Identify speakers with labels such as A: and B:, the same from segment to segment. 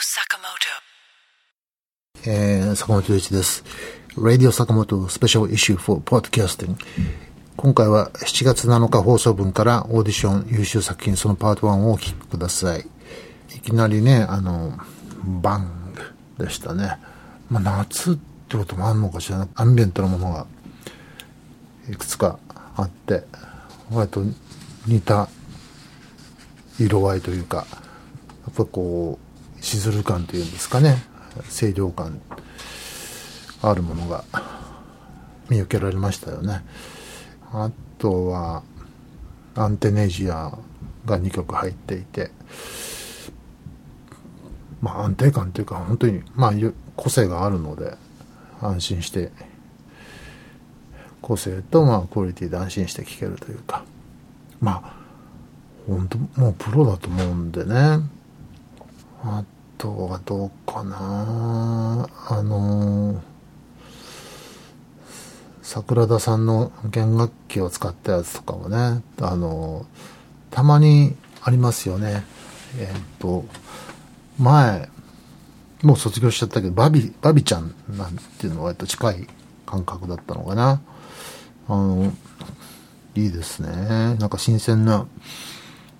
A: Sakamoto.
B: えー、坂本龍一です。Radio 坂本 Special Issue for Podcasting。今回は7月7日放送分からオーディション優秀作品そのパート1をお聞きください。いきなりね、あの、バングでしたね。まあ、夏ってこともあんのかしら。アンビエントのものがいくつかあって、割と似た色合いというか、やっぱこう、しずる感というんですかね、清涼感あるものが見受けられましたよね。あとは、アンテネジアが2曲入っていて、まあ安定感というか本当に、まあ個性があるので安心して、個性とまあクオリティで安心して聴けるというか、まあ本当もうプロだと思うんでね。あとはどうかなあのー桜田さんの弦楽器を使ったやつとかもね、あのーたまにありますよね。えっ、と、前、もう卒業しちゃったけど、バビ、バビちゃんなんていうのは割と近い感覚だったのかな。あの、いいですね。なんか新鮮な、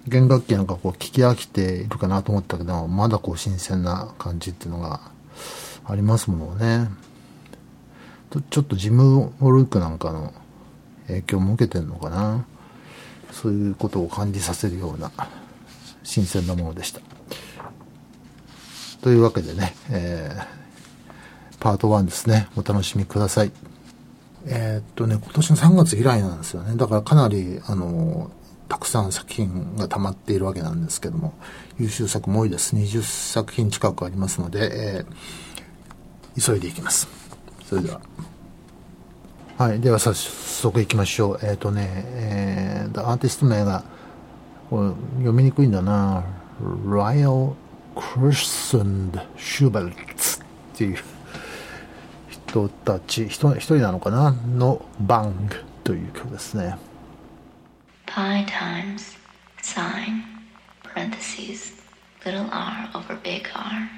B: 弦楽器なんかこう聞き飽きているかなと思ったけど、まだこう新鮮な感じっていうのがありますものね。ちょっとジム・ウォルクなんかの影響も受けてんのかな。そういうことを感じさせるような新鮮なものでした。というわけでね、えー、パート1ですね。お楽しみください。えーっとね、今年の3月以来なんですよね。だからかなり、あの、たくさん作品が溜まっているわけなんですけども、優秀作も多いです。20作品近くありますので、えー、急いでいきます。それでは。はい。では早速行きましょう。えっ、とね、えー、アーティスト名が、これ読みにくいんだな。Ryle Crescent Schubert っていう人たち、人一人なのかな？のバングという曲ですね。
C: Pi times sine parentheses little r over big R.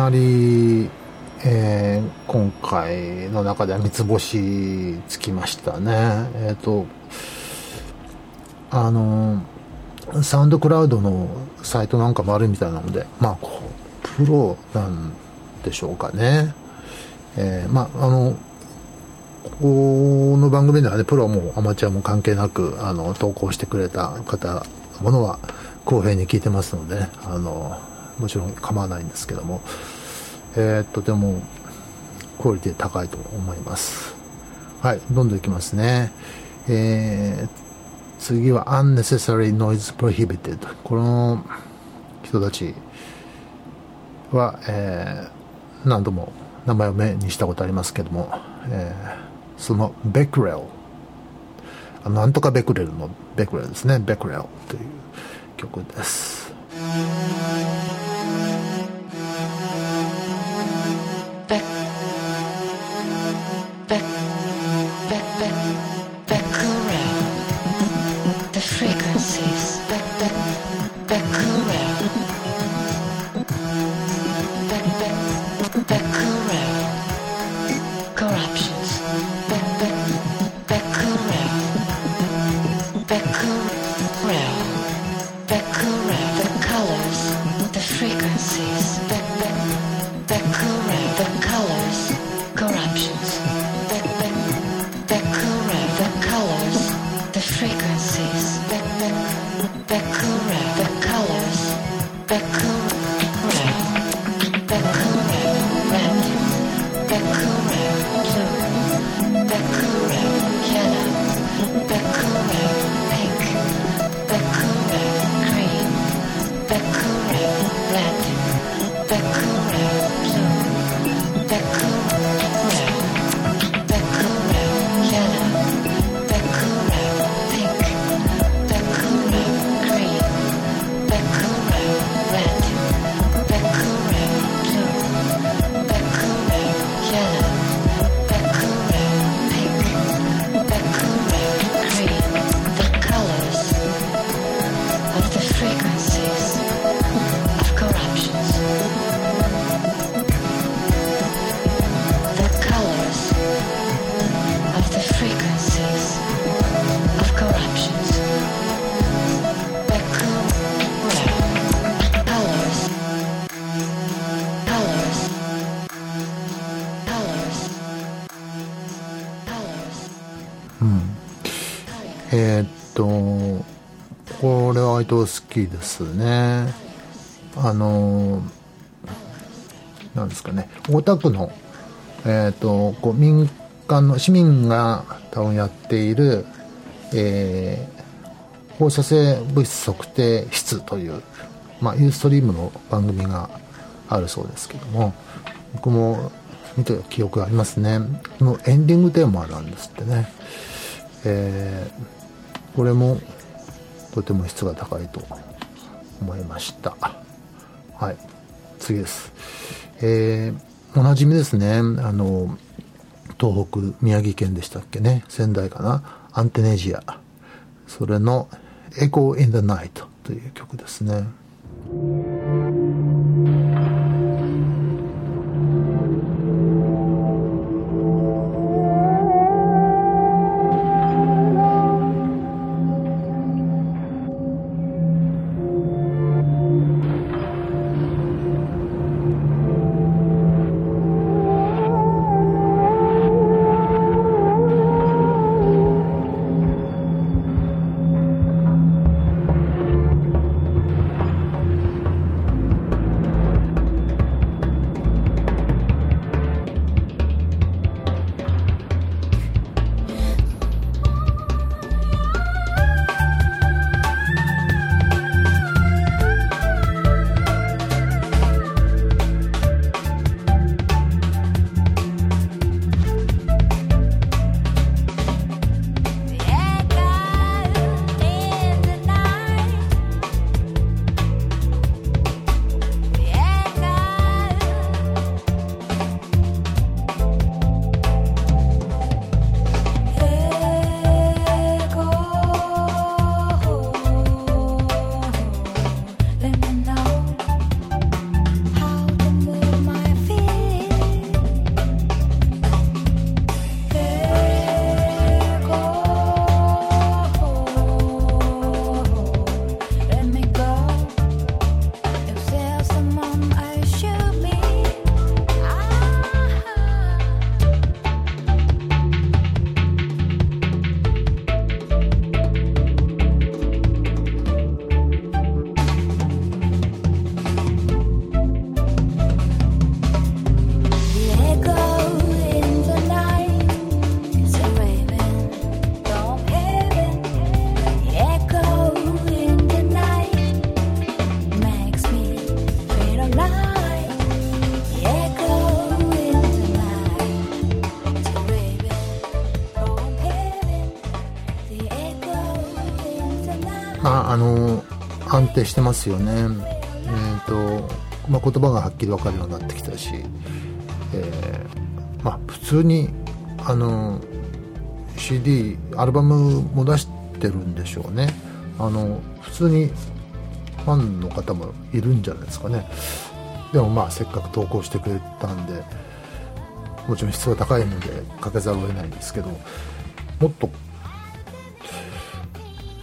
B: なり、えー今回の中では三つ星つきましたね。えっ、と、あの、サウンドクラウドのサイトなんかもあるみたいなので、まあ、プロなんでしょうかね。えーまあ、あの、この番組ではね、プロもアマチュアも関係なく、あの、投稿してくれた方、ものは公平に聞いてますので、ね、あの、もちろん構わないんですけども、えーっと、でも、クオリティ高いと思います。はい、どんどんいきますね。えー、次は unnecessary noise prohibited。この人たちは、えー、何度も名前を目にしたことありますけども、えー、そのベクレル、なんとかベクレルのベクレルですね、ベクレルという曲です。Nazis, Be- Be- correct. 割と好きですね。あの、なんですかね、大田区の、えーっと、こう民間の市民が多分やっている、えー放射性物質測定室という、まあ、ユーストリームの番組があるそうですけども、僕も見た記憶がありますね。このエンディングテーマなんですってね。えーこれもとても質が高いと思いました。はい。次です。えーおなじみですね。あの、東北、宮城県でしたっけね。仙台かな。アンテネジア。それの Echo in the Night という曲ですね。定してますよね。えっ、と、まあ、言葉がはっきり分かるようになってきたし、えーまあ普通にあの CD アルバムも出してるんでしょうね。あの普通にファンの方もいるんじゃないですかね。でもまあせっかく投稿してくれたんでもちろん質は高いのでかけざるを得ないんですけどもっと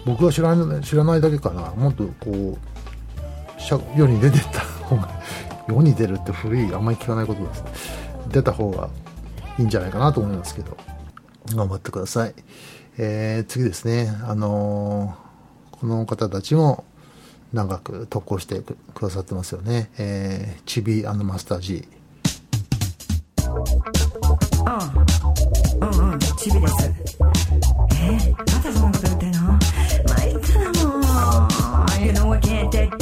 B: 僕が知らない知らないだけかな。もっとこう世に出てった方が世に出るって古いあんまり聞かないことですね。出た方がいいんじゃないかなと思いますけど。頑張ってください、えー、次ですね。あのーこの方たちも長く投稿してくださってますよね、えー、チビマスター G
D: うんうんチビです。えま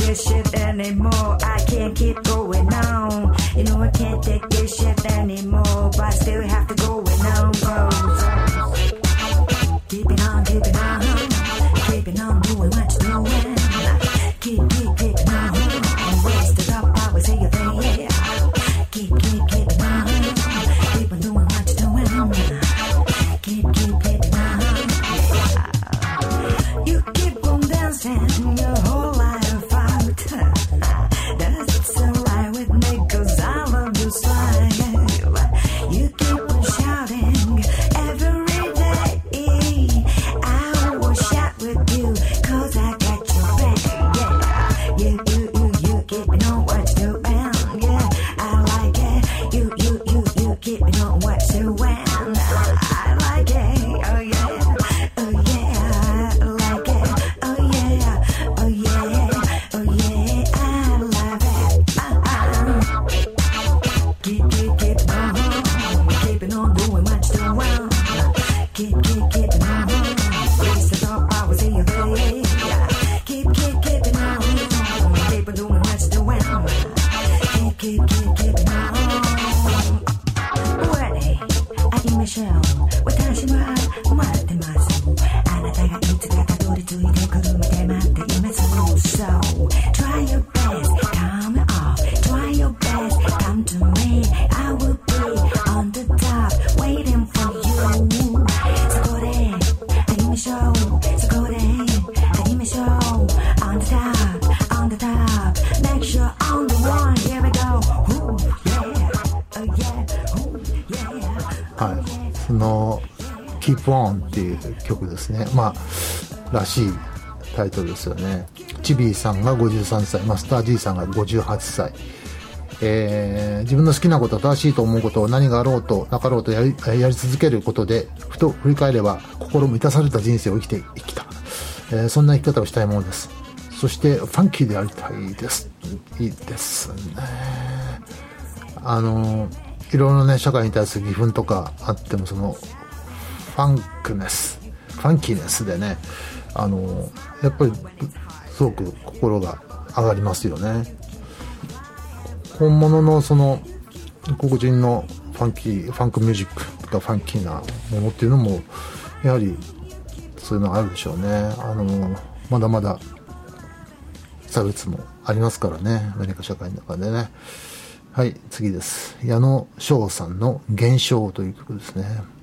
D: this shit anymore. I can't keep going on. You know I can't take this shit anymore But I still have to go on go. Keeping on, keeping on Keeping on doing what you're doing. Keep, keep, keeping on. Wasted Keep, keep, on. Keep on what you're Keep, keep, on. You keep on dancing
B: 曲ですね。まあらしいタイトルですよね。チビーさんが53歳。マスター G さんが58歳。えー自分の好きなこと正しいと思うことを何があろうとなかろうとやりやり続けることでふと振り返れば心満たされた人生を生きて生きた、えーそんな生き方をしたいものです。そしてファンキーでありたいです。いいですね。あのいろいろね社会に対する義憤とかあってもそのファンクネス。ファンキーネスでね。あのやっぱりすごく心が上がりますよね。本物のその黒人のファンキーファンクミュージックとかファンキーなものっていうのもやはりそういうのがあるでしょうね。あのまだまだ差別もありますからね。アメリカ社会の中でね。はい次です。矢野翔さんの「現象」という曲ですね。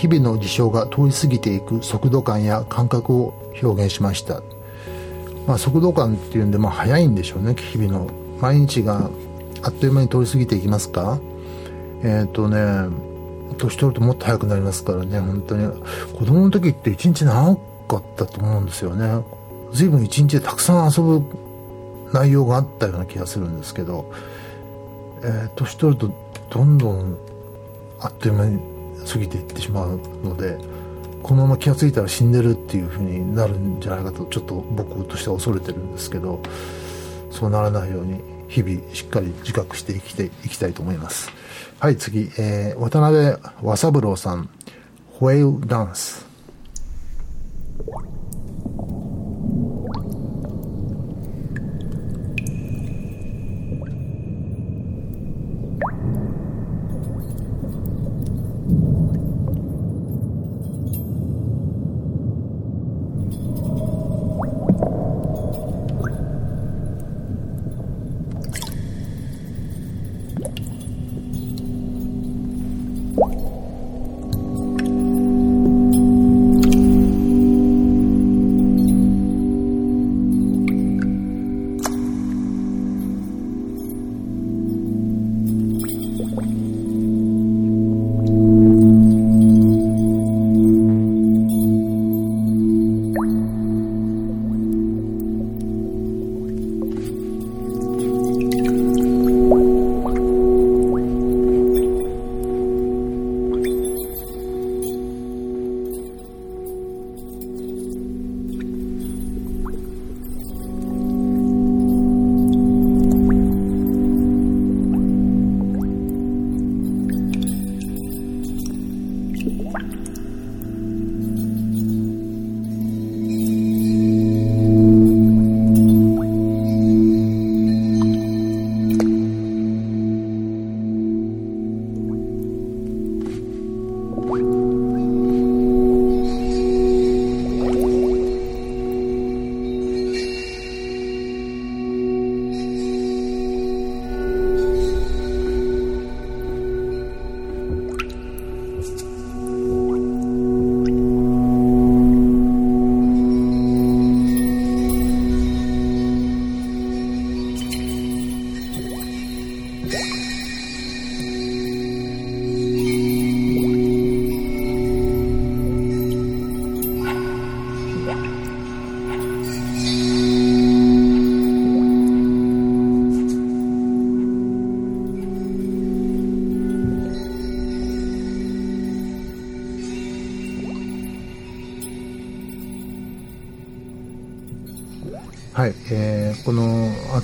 B: 日々の事象が通り過ぎていく速度感や感覚を表現しました、まあ、速度感っていうんで、まあ、早いんでしょうね。日々の毎日があっという間に通り過ぎていきますか。えっ、とね年取るともっと早くなりますからね。本当に。子供の時って一日長かったと思うんですよね。随分一日でたくさん遊ぶ内容があったような気がするんですけど、えー年取るとどんどんあっという間に過ぎていってしまうのでこのまま気が付いたら死んでるっていうふうになるんじゃないかとちょっと僕としては恐れてるんですけどそうならないように日々しっかり自覚して生きていきたいと思います。はい次、えー渡辺和三郎さん「ホエイダンス」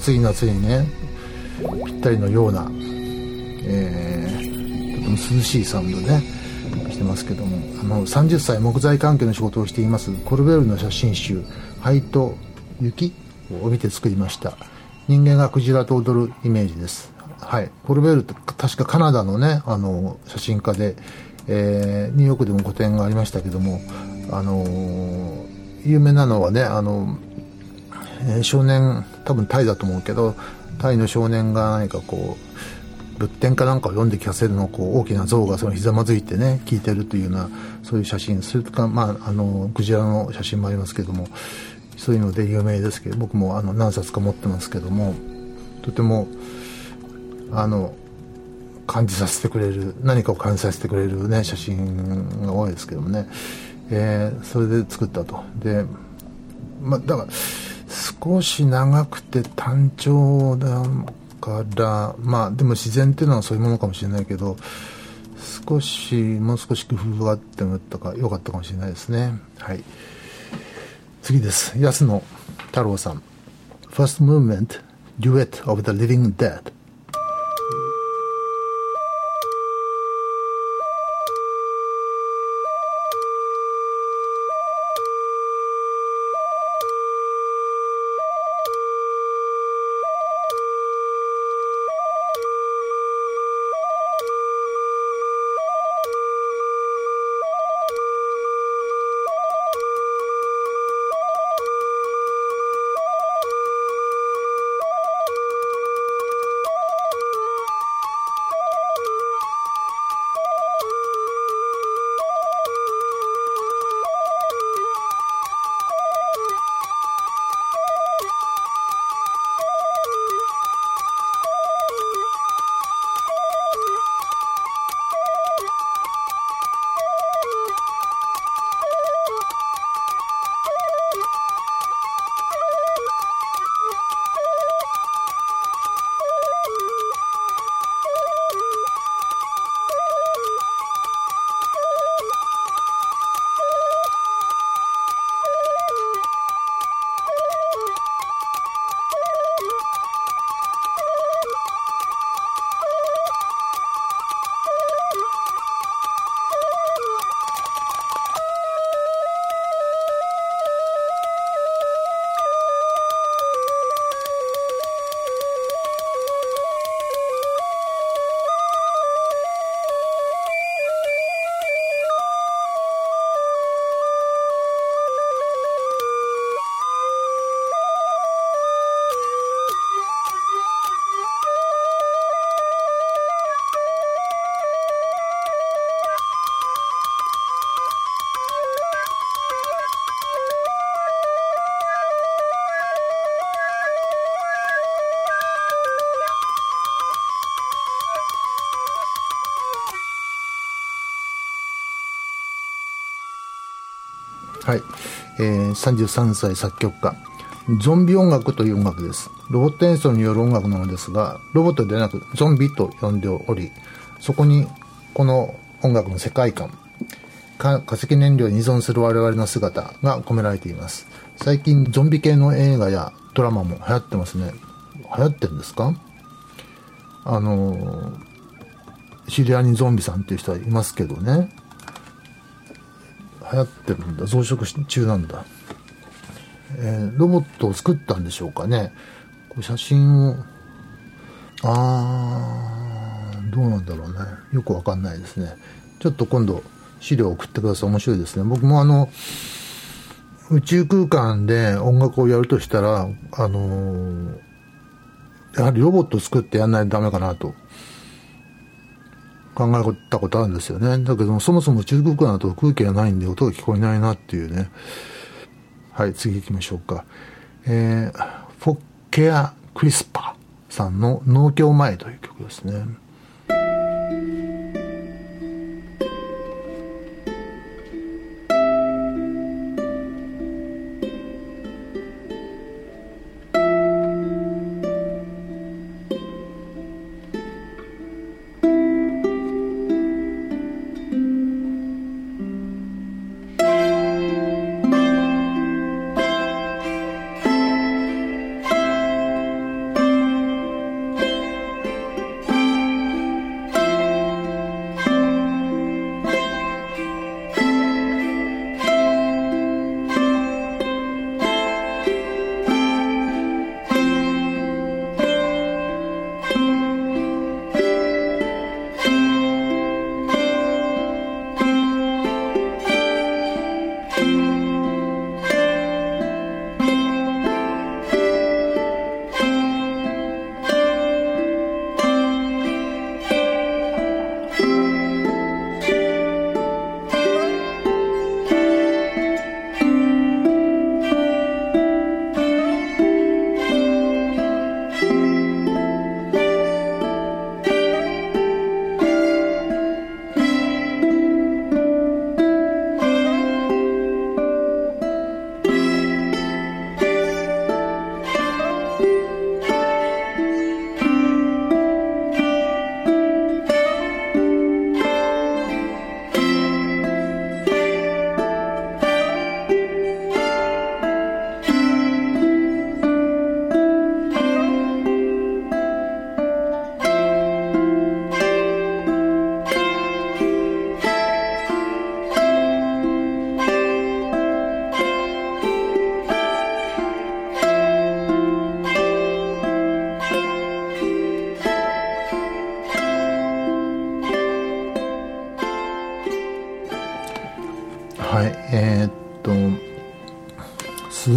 B: 暑い夏にねぴったりのような、えーとても涼しいサウンドねしてますけども。あの30歳木材関係の仕事をしていますコルベールの写真集「灰と雪」を見て作りました。人間がクジラと踊るイメージです。はい。コルベールって確かカナダのねあの写真家で、えーニューヨークでも個展がありましたけどもあのー有名なのはねあのえー少年多分タイだと思うけどタイの少年が何かこう仏典かなんかを読んで聞かせるのをこう大きな象がそのひざまずいてね聞いてるというようなそういう写真それとかまああのクジラの写真もありますけどもそういうので有名ですけど僕もあの何冊か持ってますけどもとてもあの感じさせてくれる何かを感じさせてくれるね写真が多いですけどもね、えーそれで作ったと。でまあだから少し長くて単調だからまあでも自然っていうのはそういうものかもしれないけど少しもう少し工夫があってもよかったかったかもしれないですね。はい。次です。安野太郎さん。First Movement Duet of the Living Dead「はい、えー33歳作曲家。ゾンビ音楽という音楽です。ロボット演奏による音楽なのですがロボットではなくゾンビと呼んでおりそこにこの音楽の世界観化石燃料に依存する我々の姿が込められています。最近ゾンビ系の映画やドラマも流行ってますね。流行ってるんですか？あのー知り合いにゾンビさんっていう人はいますけどね。流行ってるんだ増殖中なんだ、えーロボットを作ったんでしょうかね。こう写真をあーどうなんだろうね。よくわかんないですね。ちょっと今度資料を送ってください。面白いですね。僕もあの宇宙空間で音楽をやるとしたらあのーやはりロボットを作ってやんないとダメかなと。考えたことあるんですよね。だけど、そもそも中国からだと空気がないんで音が聞こえないなっていうね。はい、次行きましょうか。えー、フォッケア・クリスパさんの農協前という曲ですね。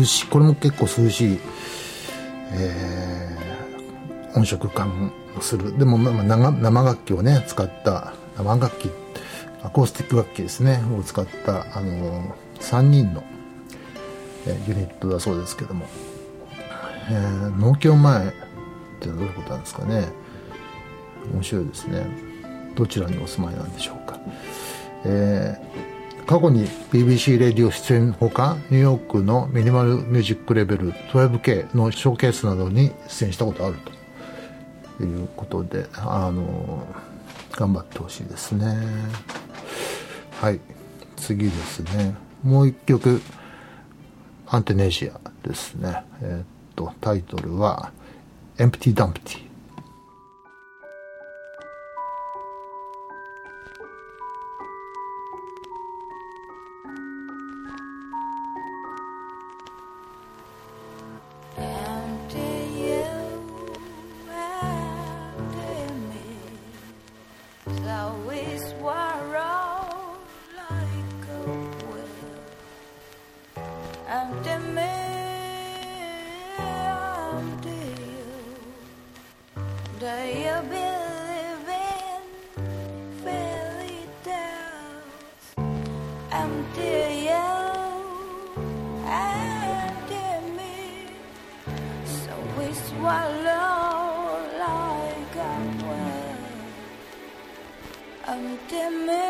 B: し、これも結構涼しい、えー音色感する。でも、まあ、生楽器をね、使った、生楽器、アコースティック楽器ですね、を使った、あの、3人の、えユニットだそうですけども、えー農協前ってどういうことなんですかね。面白いですね。どちらにお住まいなんでしょうか。えー過去に BBC レディオ出演ほかニューヨークのミニマルミュージックレベル 12K のショーケースなどに出演したことあるということであの頑張ってほしいですね。はい。次ですね。もう一曲アンテネシアですね。えーっとタイトルは「エンプティ・ダンプティ」remember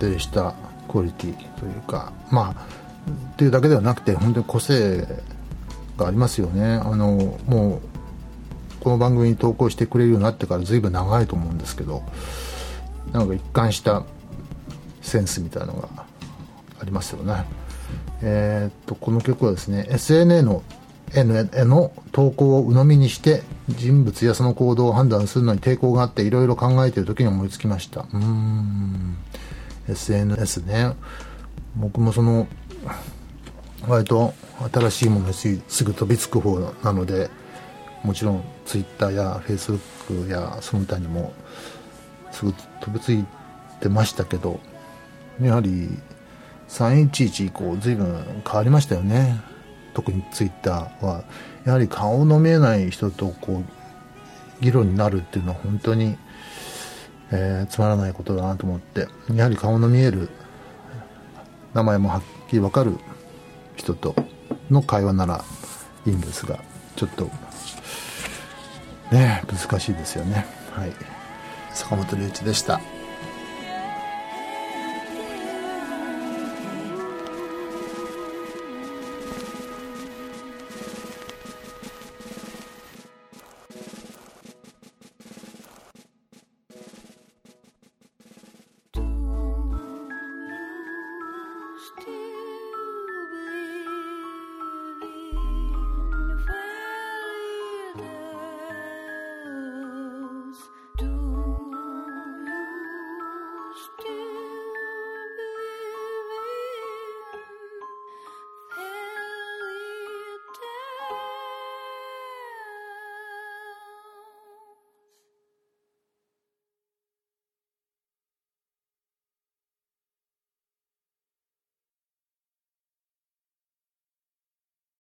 B: 定したクオリティというか、まあ、っていうだけではなくて、本当に個性がありますよね。あの、もう、この番組に投稿してくれるようになってから随分長いと思うんですけど、なんか一貫したセンスみたいなのがありますよね。えーっと、この曲はですね、SNA の N への投稿を鵜呑みにして人物やその行動を判断するのに抵抗があっていろいろ考えている時に思いつきましたうーん SNS ね。僕もその割と新しいものにすぐ飛びつく方なのでもちろん Twitter や Facebook やその他にもすぐ飛びついてましたけどやはり311以降随分変わりましたよね。特にツイッターは。やはり顔の見えない人とこう議論になるっていうのは本当に、えーつまらないことだなと思ってやはり顔の見える名前もはっきり分かる人との会話ならいいんですがちょっとね難しいですよね。はい。坂本龍一でした。